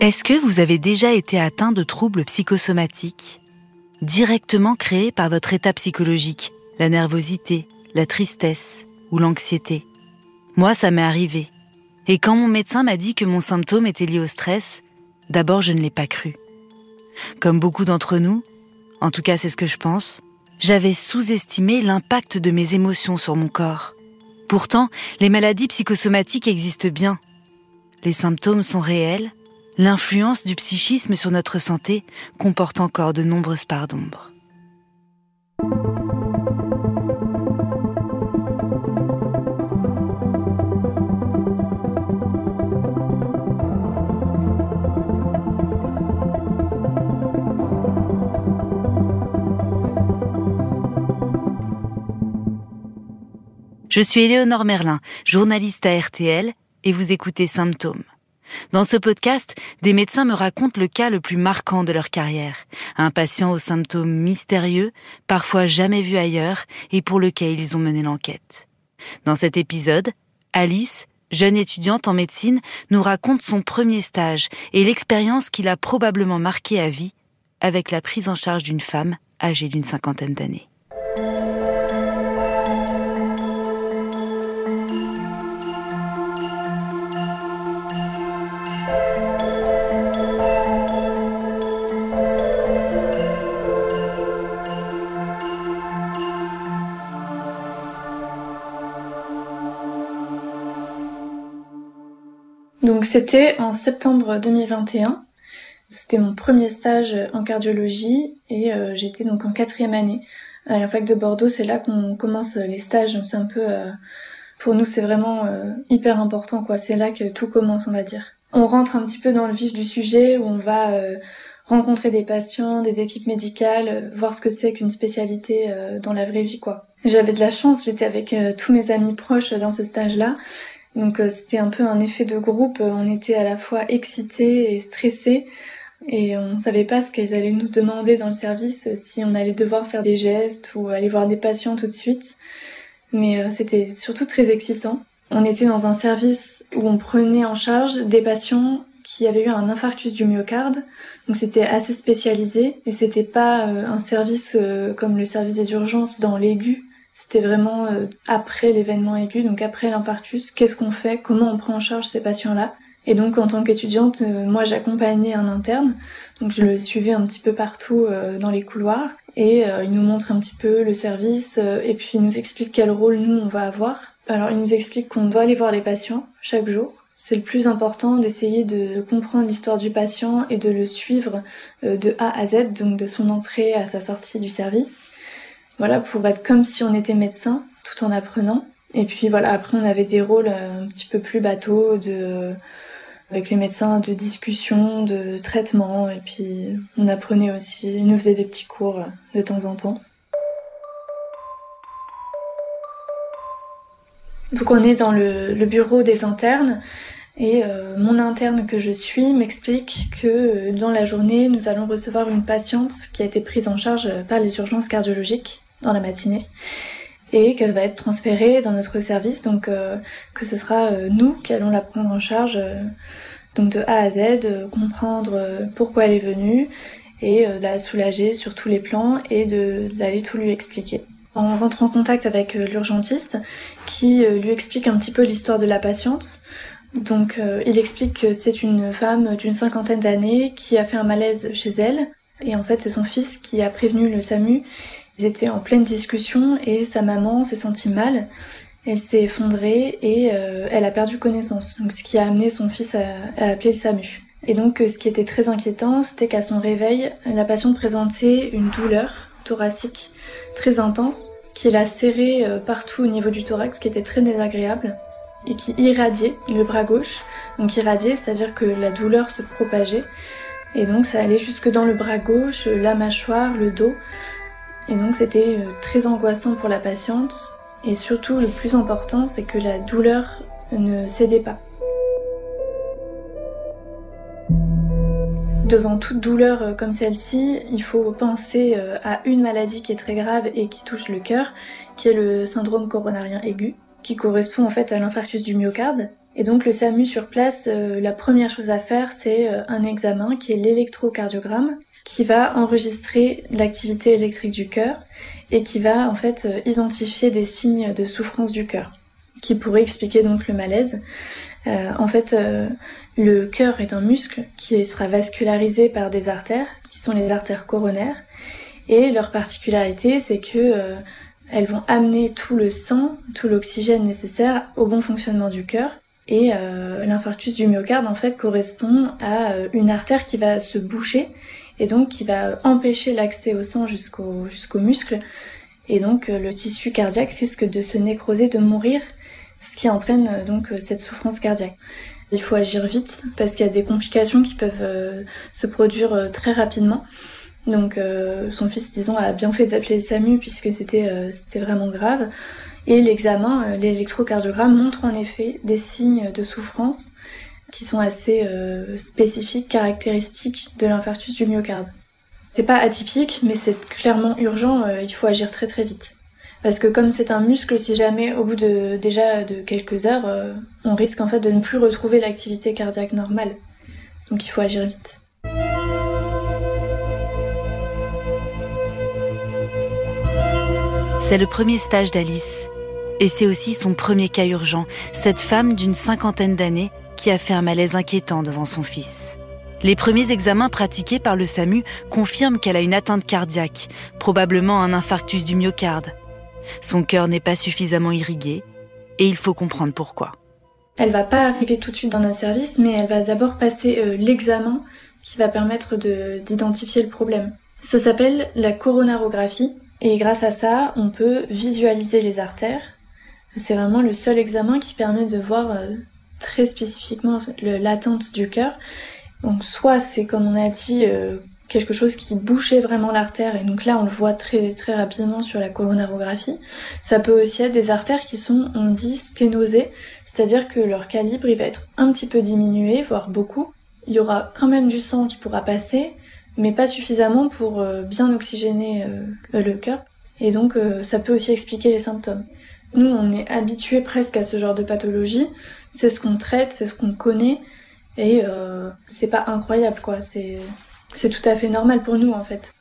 Est-ce que vous avez déjà été atteint de troubles psychosomatiques directement créés par votre état psychologique, la nervosité, la tristesse ou l'anxiété? Moi, ça m'est arrivé. Et quand mon médecin m'a dit que mon symptôme était lié au stress, d'abord je ne l'ai pas cru. Comme beaucoup d'entre nous, en tout cas c'est ce que je pense, j'avais sous-estimé l'impact de mes émotions sur mon corps. Pourtant, les maladies psychosomatiques existent bien. Les symptômes sont réels, l'influence du psychisme sur notre santé comporte encore de nombreuses parts d'ombre. Je suis Éléonore Merlin, journaliste à RTL, et vous écoutez Symptômes. Dans ce podcast, des médecins me racontent le cas le plus marquant de leur carrière, un patient aux symptômes mystérieux, parfois jamais vu ailleurs, et pour lequel ils ont mené l'enquête. Dans cet épisode, Alice, jeune étudiante en médecine, nous raconte son premier stage et l'expérience qu'il a probablement marqué à vie avec la prise en charge d'une femme âgée d'une cinquantaine d'années. Donc c'était en septembre 2021. C'était mon premier stage en cardiologie et euh, j'étais donc en quatrième année à la fac de Bordeaux. C'est là qu'on commence les stages. C'est un peu, euh, pour nous, c'est vraiment euh, hyper important quoi. C'est là que tout commence, on va dire. On rentre un petit peu dans le vif du sujet où on va rencontrer des patients, des équipes médicales, voir ce que c'est qu'une spécialité dans la vraie vie quoi. J'avais de la chance, j'étais avec tous mes amis proches dans ce stage-là donc euh, c'était un peu un effet de groupe, on était à la fois excités et stressés et on savait pas ce qu'elles allaient nous demander dans le service, si on allait devoir faire des gestes ou aller voir des patients tout de suite. Mais euh, c'était surtout très excitant. On était dans un service où on prenait en charge des patients qui avaient eu un infarctus du myocarde. Donc c'était assez spécialisé et c'était pas euh, un service comme le service des urgences dans l'aigu c'était vraiment euh, après l'événement aigu, donc après l'infarctus, qu'est-ce qu'on fait, comment on prend en charge ces patients-là? Et donc en tant qu'étudiante, euh, moi j'accompagnais un interne, donc je le suivais un petit peu partout euh, dans les couloirs et il nous montre un petit peu le service et puis il nous explique quel rôle nous on va avoir. Alors il nous explique qu'on doit aller voir les patients chaque jour. C'est le plus important d'essayer de comprendre l'histoire du patient et de le suivre de A à Z, donc de son entrée à sa sortie du service. Voilà, pour être comme si on était médecin, tout en apprenant. Et puis voilà, après on avait des rôles euh, un petit peu plus bateaux avec les médecins de discussion, de traitement, et puis on apprenait aussi, ils nous faisaient des petits cours euh, de temps en temps. Donc on est dans le, bureau des internes et euh, mon interne que je suis m'explique que dans la journée nous allons recevoir une patiente qui a été prise en charge par les urgences cardiologiques dans la matinée et qu'elle va être transférée dans notre service, donc euh, que ce sera euh, nous qui allons la prendre en charge, euh, donc de A à Z, comprendre pourquoi elle est venue et la soulager sur tous les plans et d'aller tout lui expliquer. On rentre en contact avec l'urgentiste qui lui explique un petit peu l'histoire de la patiente. Donc il explique que c'est une femme d'une cinquantaine d'années qui a fait un malaise chez elle et en fait c'est son fils qui a prévenu le SAMU ils étaient en pleine discussion et sa maman s'est sentie mal. Elle s'est effondrée et euh, elle a perdu connaissance. Donc ce qui a amené son fils à, appeler le SAMU. Et donc euh, ce qui était très inquiétant, c'était qu'à son réveil, la patiente présentait une douleur thoracique très intense qui l'a serrée euh, partout au niveau du thorax, qui était très désagréable et qui irradiait le bras gauche. Donc irradiait, c'est-à-dire que la douleur se propageait. Et donc ça allait jusque dans le bras gauche, la mâchoire, le dos. Et donc c'était euh, très angoissant pour la patiente. Et surtout, le plus important, c'est que la douleur ne cédait pas. Devant toute douleur euh, comme celle-ci, il faut penser euh, à une maladie qui est très grave et qui touche le cœur, qui est le syndrome coronarien aigu, qui correspond en fait à l'infarctus du myocarde. Et donc le SAMU sur place, la première chose à faire, c'est un examen qui est l'électrocardiogramme, qui va enregistrer l'activité électrique du cœur et qui va en fait identifier des signes de souffrance du cœur, qui pourraient expliquer donc le malaise. en fait, le cœur est un muscle qui sera vascularisé par des artères, qui sont les artères coronaires, et leur particularité, c'est que euh, elles vont amener tout le sang, tout l'oxygène nécessaire au bon fonctionnement du cœur. Et euh, l'infarctus du myocarde, en fait, correspond à euh, une artère qui va se boucher et donc qui va empêcher l'accès au sang jusqu'au jusqu'au muscle. Et donc le tissu cardiaque risque de se nécroser, de mourir, ce qui entraîne donc cette souffrance cardiaque. Il faut agir vite parce qu'il y a des complications qui peuvent euh, se produire euh, très rapidement. Donc euh, son fils, disons, a bien fait d'appeler le SAMU puisque c'était vraiment grave. Et l'examen, l'électrocardiogramme montre en effet des signes de souffrance qui sont assez spécifiques, caractéristiques de l'infarctus du myocarde. C'est pas atypique, mais c'est clairement urgent, il faut agir très très vite. Parce que comme c'est un muscle, si jamais au bout de déjà de quelques heures, euh, on risque en fait de ne plus retrouver l'activité cardiaque normale. Donc il faut agir vite. C'est le premier stage d'Alice. Et c'est aussi son premier cas urgent, cette femme d'une cinquantaine d'années qui a fait un malaise inquiétant devant son fils. Les premiers examens pratiqués par le SAMU confirment qu'elle a une atteinte cardiaque, probablement un infarctus du myocarde. Son cœur n'est pas suffisamment irrigué et il faut comprendre pourquoi. Elle va pas arriver tout de suite dans notre service, mais elle va d'abord passer euh, l'examen qui va permettre d'identifier le problème. Ça s'appelle la coronarographie et grâce à ça, on peut visualiser les artères. C'est vraiment le seul examen qui permet de voir euh, très spécifiquement l'atteinte du cœur. Donc soit c'est comme on a dit euh, quelque chose qui bouchait vraiment l'artère et donc là on le voit très rapidement sur la coronarographie. Ça peut aussi être des artères qui sont on dit sténosées, c'est-à-dire que leur calibre il va être un petit peu diminué, voire beaucoup. Il y aura quand même du sang qui pourra passer, mais pas suffisamment pour euh, bien oxygéner euh, le cœur et donc ça peut aussi expliquer les symptômes. Nous on est habitués presque à ce genre de pathologie, c'est ce qu'on traite, c'est ce qu'on connaît et c'est pas incroyable quoi, c'est tout à fait normal pour nous en fait.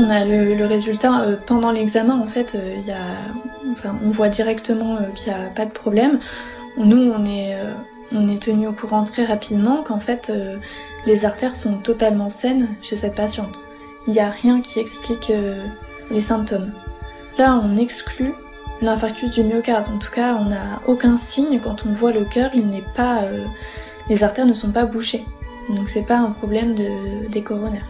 On a le, résultat euh, pendant l'examen en fait, euh, y a, on voit directement euh, qu'il n'y a pas de problème. Nous on est, on est tenu au courant très rapidement qu'en fait les artères sont totalement saines chez cette patiente. Il n'y a rien qui explique les symptômes. On exclut l'infarctus du myocarde. En tout cas, on n'a aucun signe quand on voit le cœur, il n'est pas, euh, les artères ne sont pas bouchées. Donc c'est pas un problème de, des coronaires.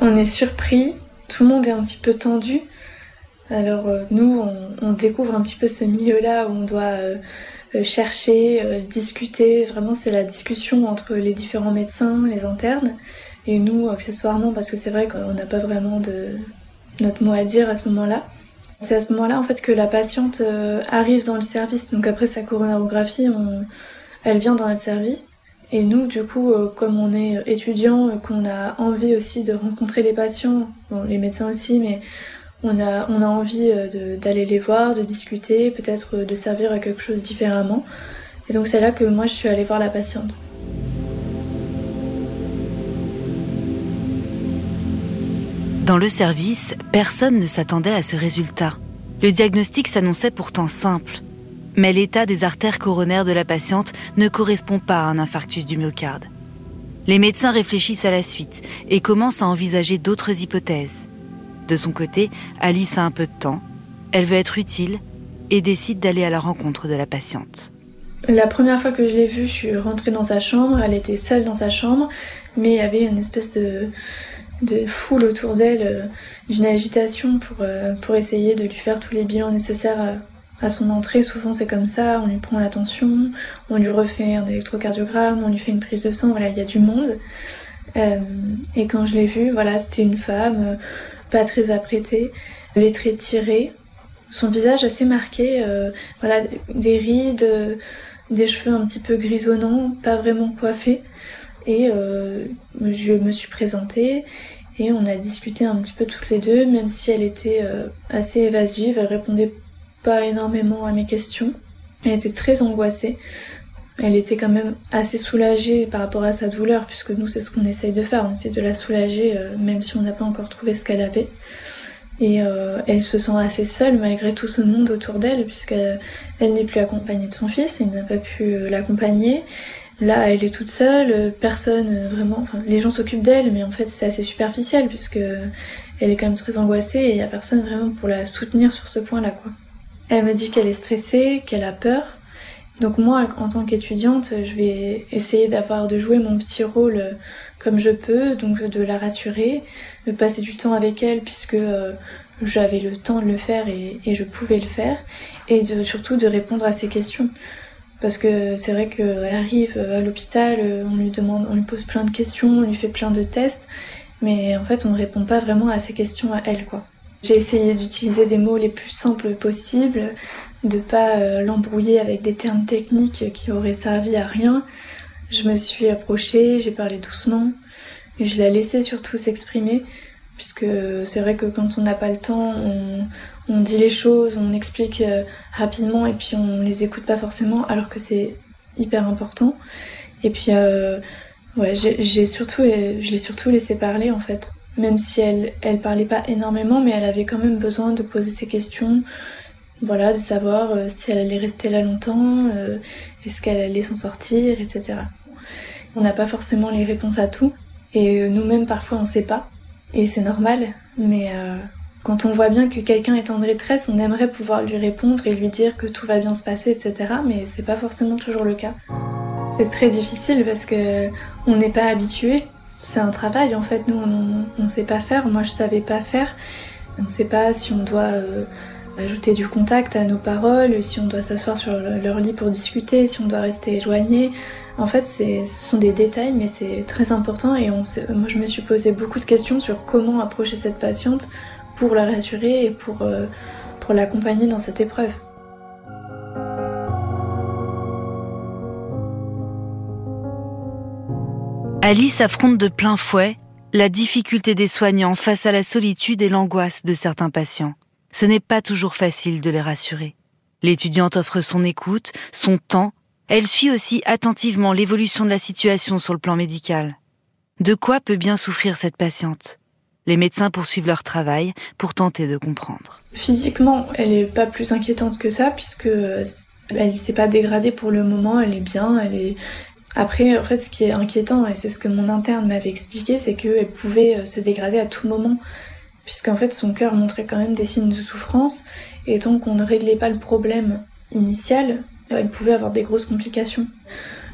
On est surpris, tout le monde est un petit peu tendu. Alors euh, nous, on, découvre un petit peu ce milieu-là où on doit euh, chercher, euh, discuter. Vraiment, c'est la discussion entre les différents médecins, les internes, et nous, accessoirement, parce que c'est vrai qu'on n'a pas vraiment de notre mot à dire à ce moment-là. C'est à ce moment-là, en fait, que la patiente euh, arrive dans le service. Donc après sa coronarographie, elle vient dans notre service. Et nous, du coup, euh, comme on est étudiant, qu'on a envie aussi de rencontrer les patients, bon, les médecins aussi, mais on a, envie euh, d'aller les voir, de discuter, peut-être euh, de servir à quelque chose différemment. Et donc c'est là que moi je suis allée voir la patiente. Dans le service, personne ne s'attendait à ce résultat. Le diagnostic s'annonçait pourtant simple. Mais l'état des artères coronaires de la patiente ne correspond pas à un infarctus du myocarde. Les médecins réfléchissent à la suite et commencent à envisager d'autres hypothèses. De son côté, Alice a un peu de temps. Elle veut être utile et décide d'aller à la rencontre de la patiente. La première fois que je l'ai vue, je suis rentrée dans sa chambre. Elle était seule dans sa chambre, mais il y avait une espèce de, foule autour d'elle, euh, d'une agitation pour, euh, pour essayer de lui faire tous les bilans nécessaires à, son entrée. Souvent, c'est comme ça. On lui prend l'attention, on lui refait un électrocardiogramme, on lui fait une prise de sang. Voilà, il y a du monde. Euh, et quand je l'ai vue, voilà, c'était une femme pas très apprêtée, les traits tirés, son visage assez marqué, euh, voilà, des rides, des cheveux un petit peu grisonnants, pas vraiment coiffés. Et je me suis présentée et on a discuté un petit peu toutes les deux, même si elle était assez évasive, elle répondait pas énormément à mes questions. Elle était très angoissée. Elle était quand même assez soulagée par rapport à sa douleur, puisque nous, c'est ce qu'on essaye de faire, essaie de la soulager, euh, même si on n'a pas encore trouvé ce qu'elle avait. Et euh, elle se sent assez seule malgré tout ce monde autour d'elle, puisqu'elle n'est plus accompagnée de son fils, il n'a pas pu euh, l'accompagner. Là, elle est toute seule, personne vraiment. Enfin, les gens s'occupent d'elle, mais en fait, c'est assez superficiel, puisque elle est quand même très angoissée et il n'y a personne vraiment pour la soutenir sur ce point-là, quoi. Elle me dit qu'elle est stressée, qu'elle a peur. Donc moi, en tant qu'étudiante, je vais essayer d'avoir de jouer mon petit rôle euh, comme je peux, donc de la rassurer, de passer du temps avec elle puisque euh, j'avais le temps de le faire et, je pouvais le faire, et de, surtout de répondre à ses questions. Parce que c'est vrai qu'elle arrive euh, à l'hôpital, on lui demande, on lui pose plein de questions, on lui fait plein de tests, mais en fait on ne répond pas vraiment à ses questions à elle, quoi. J'ai essayé d'utiliser des mots les plus simples possibles, de pas euh, l'embrouiller avec des termes techniques qui auraient servi à rien. Je me suis approchée, j'ai parlé doucement et je l'ai laissé surtout s'exprimer puisque c'est vrai que quand on n'a pas le temps, on, dit les choses, on explique euh, rapidement et puis on les écoute pas forcément alors que c'est hyper important. Et puis euh, ouais, j'ai surtout, je l'ai surtout laissé parler en fait même si elle, elle parlait pas énormément, mais elle avait quand même besoin de poser ses questions, voilà, de savoir euh, si elle allait rester là longtemps, euh, est-ce qu'elle allait s'en sortir, etc. On n'a pas forcément les réponses à tout, et euh, nous-mêmes parfois on sait pas, et c'est normal, mais quand on voit bien que quelqu'un est en détresse, on aimerait pouvoir lui répondre et lui dire que tout va bien se passer, etc. Mais c'est pas forcément toujours le cas. C'est très difficile parce que on n'est pas habitué c'est un travail en fait. Nous, on ne sait pas faire. Moi, je savais pas faire. On ne sait pas si on doit ajouter du contact à nos paroles, si on doit s'asseoir sur leur lit pour discuter, si on doit rester éloigné. En fait, ce sont des détails, mais c'est très important. Et moi, je me suis posé beaucoup de questions sur comment approcher cette patiente pour la rassurer et euh, pour l'accompagner dans cette épreuve. Alice affronte de plein fouet la difficulté des soignants face à la solitude et l'angoisse de certains patients. Ce n'est pas toujours facile de les rassurer. L'étudiante offre son écoute, son temps, elle suit aussi attentivement l'évolution de la situation sur le plan médical. De quoi peut bien souffrir cette patiente? Les médecins poursuivent leur travail pour tenter de comprendre. Physiquement, elle n'est pas plus inquiétante que ça puisque elle s'est pas dégradée pour le moment, elle est bien, elle est, après, en fait, ce qui est inquiétant, et c'est ce que mon interne m'avait expliqué, c'est qu'elle pouvait se dégrader à tout moment, puisqu'en fait, son cœur montrait quand même des signes de souffrance, et tant qu'on ne réglait pas le problème initial, elle pouvait avoir des grosses complications.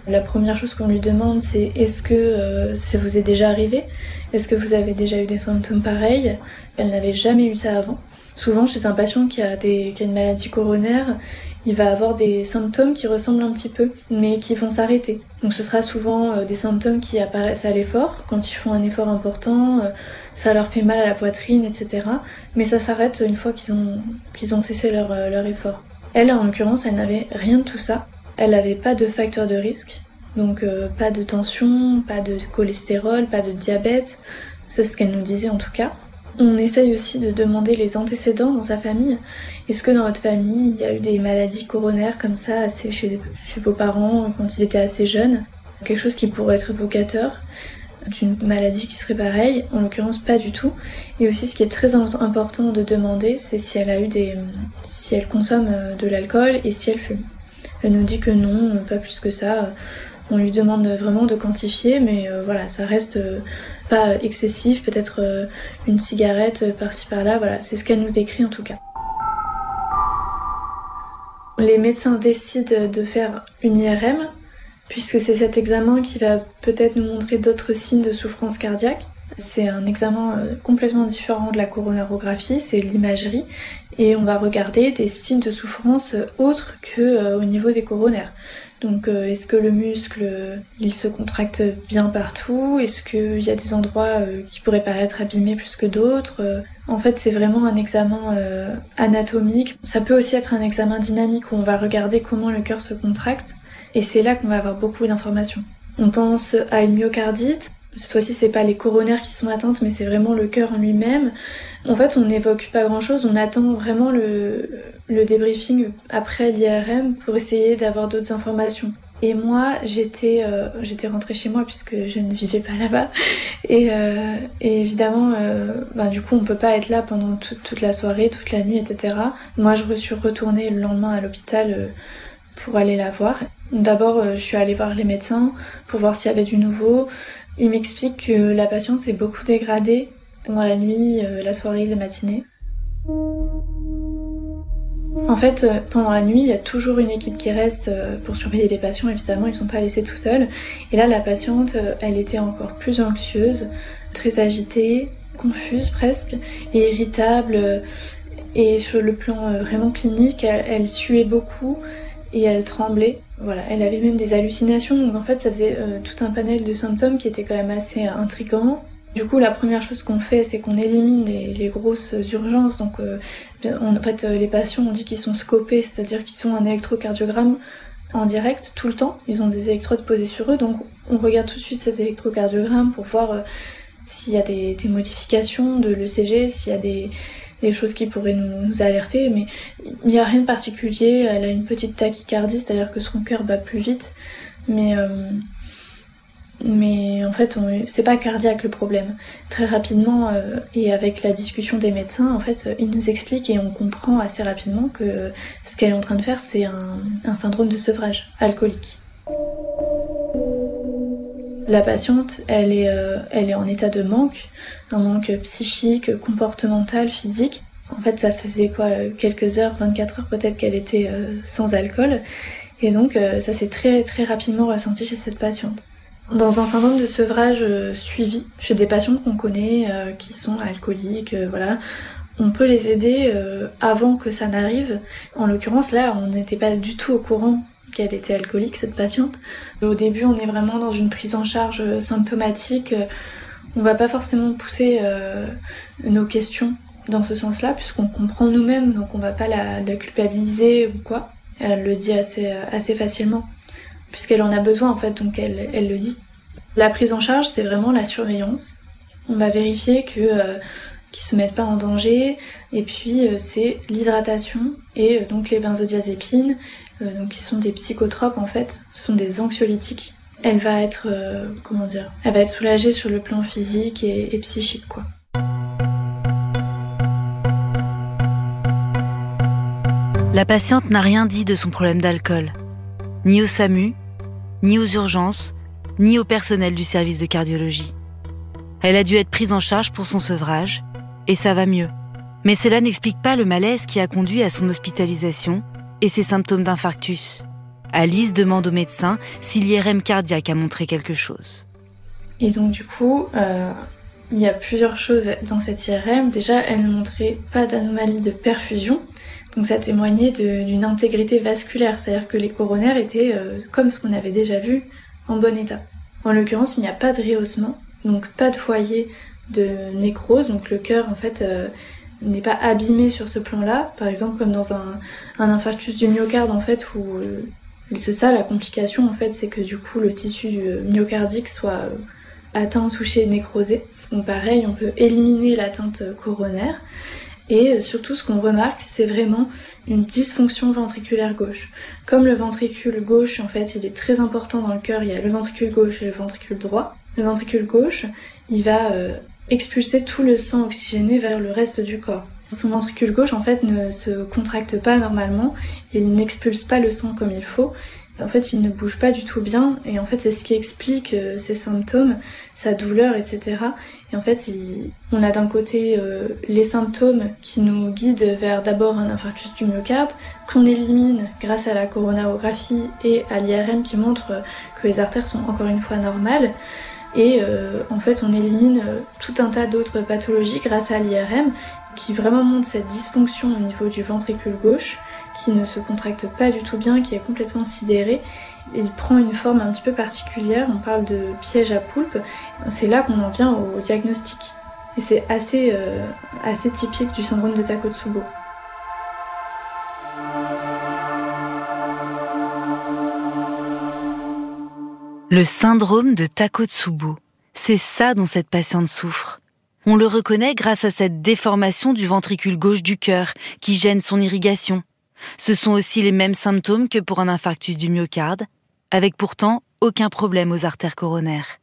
La première chose qu'on lui demande, c'est est-ce que euh, ça vous est déjà arrivé? Est-ce que vous avez déjà eu des symptômes pareils? Elle n'avait jamais eu ça avant. Souvent, chez un patient qui a, qui a une maladie coronaire, il va avoir des symptômes qui ressemblent un petit peu, mais qui vont s'arrêter. Donc ce sera souvent euh, des symptômes qui apparaissent à l'effort, quand ils font un effort important, euh, ça leur fait mal à la poitrine, etc. Mais ça s'arrête une fois qu'ils ont, cessé leur, euh, leur effort. Elle, en l'occurrence, elle n'avait rien de tout ça. Elle n'avait pas de facteur de risque, donc pas de tension, pas de cholestérol, pas de diabète. C'est ce qu'elle nous disait en tout cas. On essaye aussi de demander les antécédents dans sa famille. Est-ce que dans votre famille, il y a eu des maladies coronaires comme ça chez, vos parents quand ils étaient assez jeunes? Quelque chose qui pourrait être évocateur d'une maladie qui serait pareille, en l'occurrence pas du tout. Et aussi ce qui est très important de demander, c'est si elle a eu des, si elle consomme euh, de l'alcool et si elle fume. Elle nous dit que non, pas plus que ça. On lui demande vraiment de quantifier, mais euh, voilà, ça reste euh, pas excessif, peut-être euh, une cigarette par-ci par-là, voilà, c'est ce qu'elle nous décrit en tout cas. Les médecins décident de faire une IRM, puisque c'est cet examen qui va peut-être nous montrer d'autres signes de souffrance cardiaque. C'est un examen complètement différent de la coronarographie, c'est l'imagerie, et on va regarder des signes de souffrance autres que au niveau des coronaires. Donc euh, est-ce que le muscle, il se contracte bien partout? Est-ce qu'il y a des endroits euh, qui pourraient paraître abîmés plus que d'autres? Euh, En fait, c'est vraiment un examen anatomique. Ça peut aussi être un examen dynamique où on va regarder comment le cœur se contracte. Et c'est là qu'on va avoir beaucoup d'informations. On pense à une myocardite. Cette fois-ci, c'est pas les coronaires qui sont atteintes, mais c'est vraiment le cœur en lui-même. En fait, on n'évoque pas grand-chose. On attend vraiment le, débriefing après l'IRM pour essayer d'avoir d'autres informations. Et moi, j'étais euh, j'étais rentrée chez moi puisque je ne vivais pas là-bas. Et, euh, évidemment, euh, bah, du coup, on peut pas être là pendant toute la soirée, toute la nuit, etc. Moi, je suis retournée le lendemain à l'hôpital pour aller la voir. D'abord, je suis allée voir les médecins pour voir s'il y avait du nouveau. Ils m'expliquent que la patiente est beaucoup dégradée pendant la nuit, euh, la soirée, la matinée. En fait, euh, pendant la nuit, il y a toujours une équipe qui reste euh, pour surveiller les patients. Évidemment, ils sont pas laissés tout seuls. Et là, la patiente, elle était encore plus anxieuse, très agitée, confuse presque, et irritable. Et sur le plan vraiment clinique, elle, elle suait beaucoup et elle tremblait. Voilà, elle avait même des hallucinations. Donc en fait, ça faisait tout un panel de symptômes qui était quand même assez intrigant. Du coup, la première chose qu'on fait, c'est qu'on élimine les, grosses urgences. Donc, euh, en fait, les patients, on dit qu'ils sont scopés, c'est-à-dire qu'ils ont un électrocardiogramme en direct tout le temps. Ils ont des électrodes posées sur eux, donc on regarde tout de suite cet électrocardiogramme pour voir euh, s'il y a des, modifications de l'ECG, s'il y a des, des, choses qui pourraient nous, alerter. Mais il n'y a rien de particulier. Elle a une petite tachycardie, c'est-à-dire que son cœur bat plus vite. Mais euh, en fait, c'est pas cardiaque le problème. Très rapidement, euh, et avec la discussion des médecins, en fait, ils nous expliquent et on comprend assez rapidement que ce qu'elle est en train de faire, c'est un, syndrome de sevrage alcoolique. La patiente, elle est, euh, elle est en état de manque, un manque psychique, comportemental, physique. En fait, ça faisait quoi, quelques heures, 24 heures peut-être qu'elle était euh, sans alcool. Et donc, euh, ça s'est très, très rapidement ressenti chez cette patiente. Dans un syndrome de sevrage euh, suivi, chez des patients qu'on connaît euh, qui sont alcooliques, euh, voilà, on peut les aider euh, avant que ça n'arrive. En l'occurrence, là, on n'était pas du tout au courant qu'elle était alcoolique, cette patiente. Au début, on est vraiment dans une prise en charge euh, symptomatique. On va pas forcément pousser euh, nos questions dans ce sens-là, puisqu'on comprend nous-mêmes, donc on va pas la, culpabiliser ou quoi. Elle le dit assez, facilement puisqu'elle en a besoin en fait, donc elle, le dit. La prise en charge, c'est vraiment la surveillance. On va vérifier que euh, se mettent pas en danger, et puis euh, c'est l'hydratation et euh, donc les benzodiazépines, donc qui sont des psychotropes en fait, ce sont des anxiolytiques. Elle va être comment dire, elle va être soulagée sur le plan physique et, et psychique quoi. La patiente n'a rien dit de son problème d'alcool, ni au SAMU, ni aux urgences, ni au personnel du service de cardiologie. Elle a dû être prise en charge pour son sevrage, et ça va mieux. Mais cela n'explique pas le malaise qui a conduit à son hospitalisation et ses symptômes d'infarctus. Alice demande au médecin si l'IRM cardiaque a montré quelque chose. Et donc du coup, euh, il y a plusieurs choses dans cette IRM. Déjà, elle ne montrait pas d'anomalie de perfusion, donc ça témoignait d'une intégrité vasculaire, c'est-à-dire que les coronaires étaient, euh, comme ce qu'on avait déjà vu, en bon état. En l'occurrence, il n'y a pas de rehaussement, donc pas de foyer de nécrose, donc le cœur en fait euh, n'est pas abîmé sur ce plan-là, par exemple comme dans un, infarctus du myocarde en fait où euh, c'est ça la complication en fait, c'est que du coup le tissu myocardique soit atteint, touché, nécrosé. Donc pareil, on peut éliminer l'atteinte coronaire. Et surtout, ce qu'on remarque, c'est vraiment une dysfonction ventriculaire gauche. Comme le ventricule gauche, en fait, il est très important dans le cœur, il y a le ventricule gauche et le ventricule droit. Le ventricule gauche, il va euh, expulser tout le sang oxygéné vers le reste du corps. Son ventricule gauche, en fait, ne se contracte pas normalement, il n'expulse pas le sang comme il faut, en fait, il ne bouge pas du tout bien, et en fait, c'est ce qui explique euh, ses symptômes, sa douleur, etc. Et en fait, on a d'un côté euh, les symptômes qui nous guident vers d'abord un infarctus du myocarde, qu'on élimine grâce à la coronarographie et à l'IRM qui montre que les artères sont encore une fois normales. Et euh, en fait, on élimine euh, tout un tas d'autres pathologies grâce à l'IRM qui vraiment montre cette dysfonction au niveau du ventricule gauche qui ne se contracte pas du tout bien, qui est complètement sidéré. Il prend une forme un petit peu particulière, on parle de piège à poulpe. C'est là qu'on en vient au diagnostic. Et c'est assez, euh, assez typique du syndrome de Takotsubo. Le syndrome de Takotsubo, c'est ça dont cette patiente souffre. On le reconnaît grâce à cette déformation du ventricule gauche du cœur qui gêne son irrigation. Ce sont aussi les mêmes symptômes que pour un infarctus du myocarde, avec pourtant aucun problème aux artères coronaires.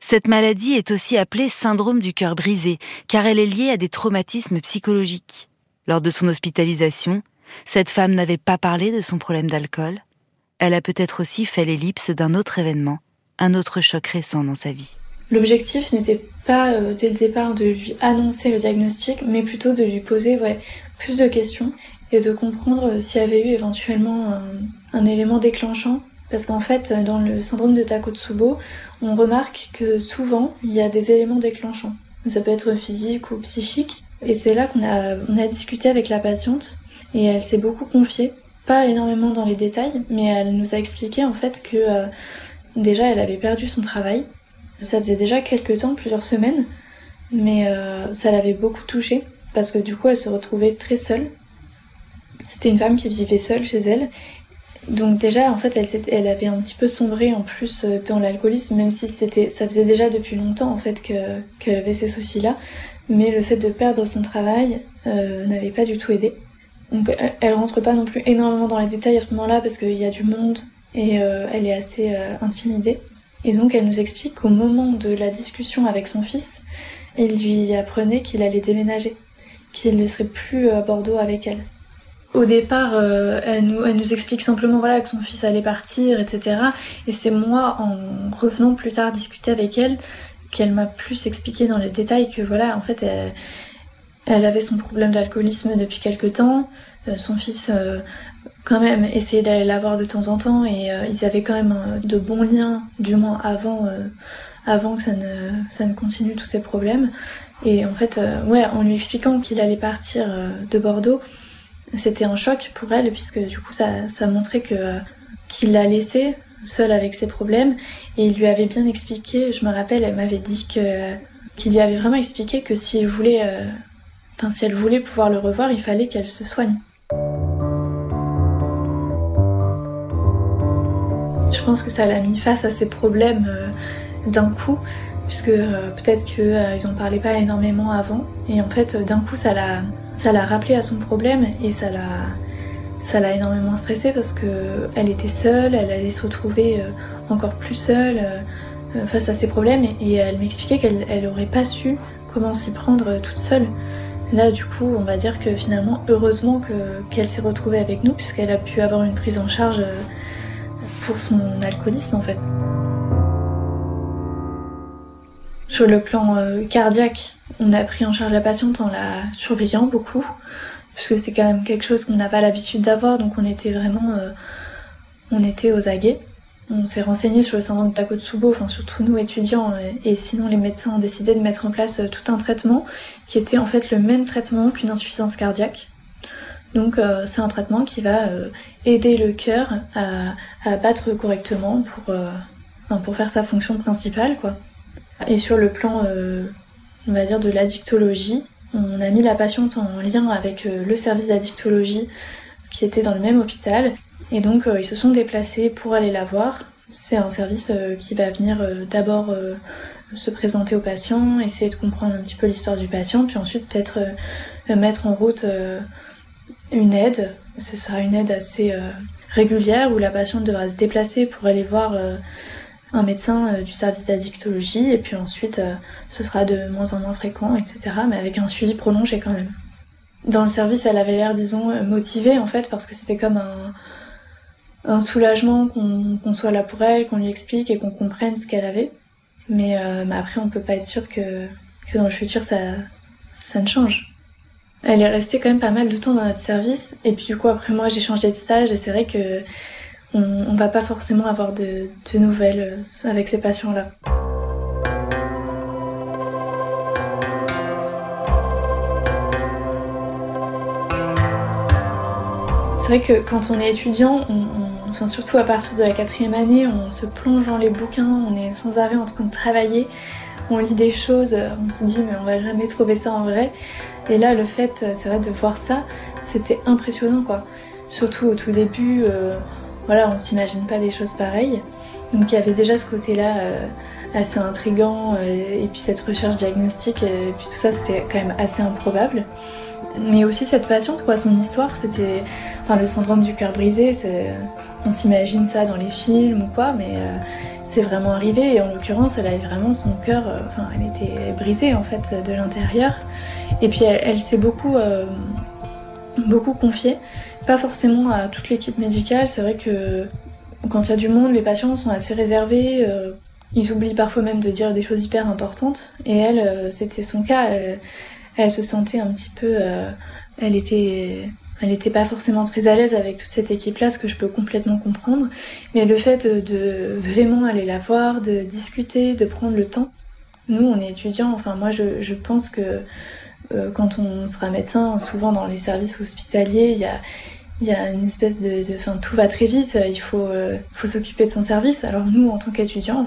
Cette maladie est aussi appelée syndrome du cœur brisé, car elle est liée à des traumatismes psychologiques. Lors de son hospitalisation, cette femme n'avait pas parlé de son problème d'alcool. Elle a peut-être aussi fait l'ellipse d'un autre événement, un autre choc récent dans sa vie. L'objectif n'était pas euh, dès le départ de lui annoncer le diagnostic, mais plutôt de lui poser ouais, plus de questions et de comprendre euh, s'il y avait eu éventuellement un, un élément déclenchant. Parce qu'en fait, dans le syndrome de Takotsubo, on remarque que souvent, il y a des éléments déclenchants. Ça peut être physique ou psychique. Et c'est là qu'on a, on a discuté avec la patiente et elle s'est beaucoup confiée. Pas énormément dans les détails, mais elle nous a expliqué en fait que euh, déjà elle avait perdu son travail. Ça faisait déjà quelques temps, plusieurs semaines, mais euh, ça l'avait beaucoup touchée parce que du coup elle se retrouvait très seule. C'était une femme qui vivait seule chez elle donc déjà, en fait, elle, avait un petit peu sombré en plus euh, dans l'alcoolisme, même si c'était, ça faisait déjà depuis longtemps en fait qu'elle avait ces soucis-là. Mais le fait de perdre son travail n'avait pas du tout aidé. Donc elle, elle, rentre pas non plus énormément dans les détails à ce moment-là parce qu'il y a du monde et euh, elle est assez euh, intimidée. Et donc elle nous explique qu'au moment de la discussion avec son fils, il lui apprenait qu'il allait déménager, qu'il ne serait plus à Bordeaux avec elle. Au départ, euh, elle, nous, explique simplement voilà, que son fils allait partir, etc. Et c'est moi, en revenant plus tard discuter avec elle, qu'elle m'a plus expliqué dans les détails que voilà, en fait, elle, elle avait son problème d'alcoolisme depuis quelque temps. Euh, son fils, euh, quand même, essayait d'aller la voir de temps en temps et euh, ils avaient quand même de bons liens, du moins avant, avant que ça ne, ça ne continue tous ces problèmes. Et en fait, ouais, en lui expliquant qu'il allait partir de Bordeaux, c'était un choc pour elle puisque du coup ça, ça montrait que qu'il l'a laissée seule avec ses problèmes et il lui avait bien expliqué, je me rappelle, elle m'avait dit que qu'il lui avait vraiment expliqué que si elle voulait enfin si elle voulait pouvoir le revoir, il fallait qu'elle se soigne. Je pense que ça l'a mis face à ses problèmes euh, d'un coup puisque euh, peut-être qu'ils euh, en parlaient pas énormément avant et en fait d'un coup ça l'a ça l'a rappelé à son problème et ça l'a ça l'a énormément stressée parce que elle était seule, elle allait se retrouver encore plus seule face à ses problèmes et, et elle m'expliquait qu'elle elle aurait pas su comment s'y prendre toute seule. Là du coup on va dire que finalement heureusement que qu'elle s'est retrouvée avec nous puisqu'elle a pu avoir une prise en charge euh, pour son alcoolisme en fait. Sur le plan euh, cardiaque, on a pris en charge la patiente en la surveillant beaucoup, puisque c'est quand même quelque chose qu'on n'a pas l'habitude d'avoir, donc on était vraiment euh, on était aux aguets. On s'est renseigné sur le syndrome de Takotsubo, enfin surtout nous étudiants, et, et sinon les médecins ont décidé de mettre en place euh, tout un traitement qui était en fait le même traitement qu'une insuffisance cardiaque. Donc euh, c'est un traitement qui va euh, aider le cœur à, battre correctement pour, euh, faire sa fonction principale, quoi. Et sur le plan, euh, on va dire, de l'addictologie, on a mis la patiente en lien avec euh, le service d'addictologie qui était dans le même hôpital. Et donc, euh, ils se sont déplacés pour aller la voir. C'est un service euh, qui va venir euh, d'abord se présenter au patient, essayer de comprendre un petit peu l'histoire du patient, puis ensuite peut-être mettre en route une aide. Ce sera une aide assez régulière où la patiente devra se déplacer pour aller voir un médecin du service d'addictologie et puis ensuite ce sera de moins en moins fréquent, etc. Mais avec un suivi prolongé quand même. Dans le service, elle avait l'air, disons, motivée en fait parce que c'était comme un, un soulagement qu'on qu soit là pour elle, qu'on lui explique et qu'on comprenne ce qu'elle avait. Mais, euh, mais, après, on peut pas être sûr que, que dans le futur ça, ça ne change. Elle est restée quand même pas mal de temps dans notre service et puis du coup après moi j'ai changé de stage et c'est vrai que on, va pas forcément avoir de, de nouvelles avec ces patients-là. C'est vrai que quand on est étudiant, on, surtout à partir de la quatrième année, on se plonge dans les bouquins, on est sans arrêt en train de travailler, on lit des choses, on se dit mais on va jamais trouver ça en vrai. Et là, le fait, c'est vrai, de voir ça, c'était impressionnant quoi. Surtout au tout début, euh, voilà, on s'imagine pas des choses pareilles. Donc il y avait déjà ce côté-là assez intrigant et puis cette recherche diagnostique et puis tout ça c'était quand même assez improbable. Mais aussi cette patiente, quoi, son histoire, c'était, enfin le syndrome du cœur brisé, on s'imagine ça dans les films ou quoi, mais c'est vraiment arrivé et en l'occurrence elle avait vraiment son cœur, euh, enfin elle était brisée en fait de l'intérieur. Et puis elle, s'est beaucoup, euh, beaucoup confiée, pas forcément à toute l'équipe médicale, c'est vrai que quand il y a du monde les patients sont assez réservés, euh, ils oublient parfois même de dire des choses hyper importantes. Et elle c'était son cas, elle, se sentait un petit peu, elle était elle n'était pas forcément très à l'aise avec toute cette équipe-là, ce que je peux complètement comprendre. Mais le fait de, vraiment aller la voir, de discuter, de prendre le temps. Nous, on est étudiants, enfin moi je, pense que euh, quand on sera médecin, souvent dans les services hospitaliers, il y a, une espèce de, enfin tout va très vite, il faut, euh, faut s'occuper de son service. Alors nous, en tant qu'étudiants,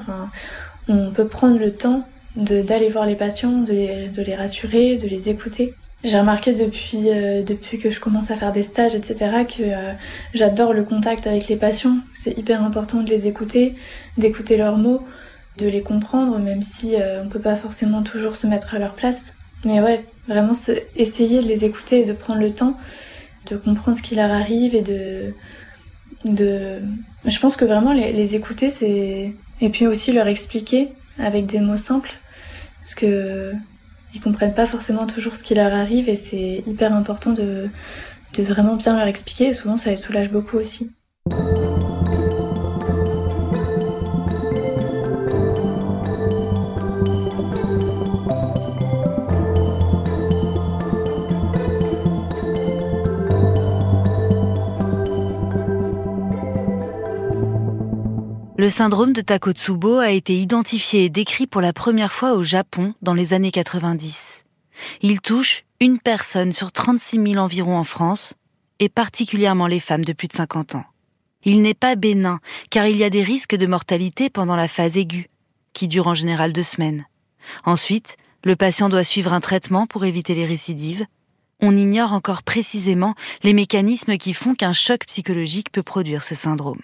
on peut prendre le temps d'aller voir les patients, de les rassurer, de les écouter. J'ai remarqué depuis, euh, depuis que je commence à faire des stages, etc., que euh, j'adore le contact avec les patients. C'est hyper important de les écouter, d'écouter leurs mots, de les comprendre, même si euh, on peut pas forcément toujours se mettre à leur place. Mais ouais, vraiment essayer de les écouter et de prendre le temps de comprendre ce qui leur arrive et de... de... Je pense que vraiment les, les écouter, c'est... Et puis aussi leur expliquer avec des mots simples. Parce que ils comprennent pas forcément toujours ce qui leur arrive et c'est hyper important de, de vraiment bien leur expliquer et souvent ça les soulage beaucoup aussi. Le syndrome de Takotsubo a été identifié et décrit pour la première fois au Japon dans les années 90. Il touche une personne sur 36 000 environ en France, et particulièrement les femmes de plus de 50 ans. Il n'est pas bénin, car il y a des risques de mortalité pendant la phase aiguë, qui dure en général deux semaines. Ensuite, le patient doit suivre un traitement pour éviter les récidives. On ignore encore précisément les mécanismes qui font qu'un choc psychologique peut produire ce syndrome.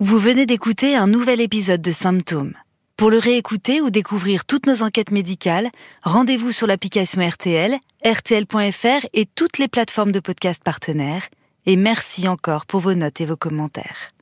Vous venez d'écouter un nouvel épisode de Symptômes. Pour le réécouter ou découvrir toutes nos enquêtes médicales, rendez-vous sur l'application RTL, rtl.fr et toutes les plateformes de podcast partenaires. Et merci encore pour vos notes et vos commentaires.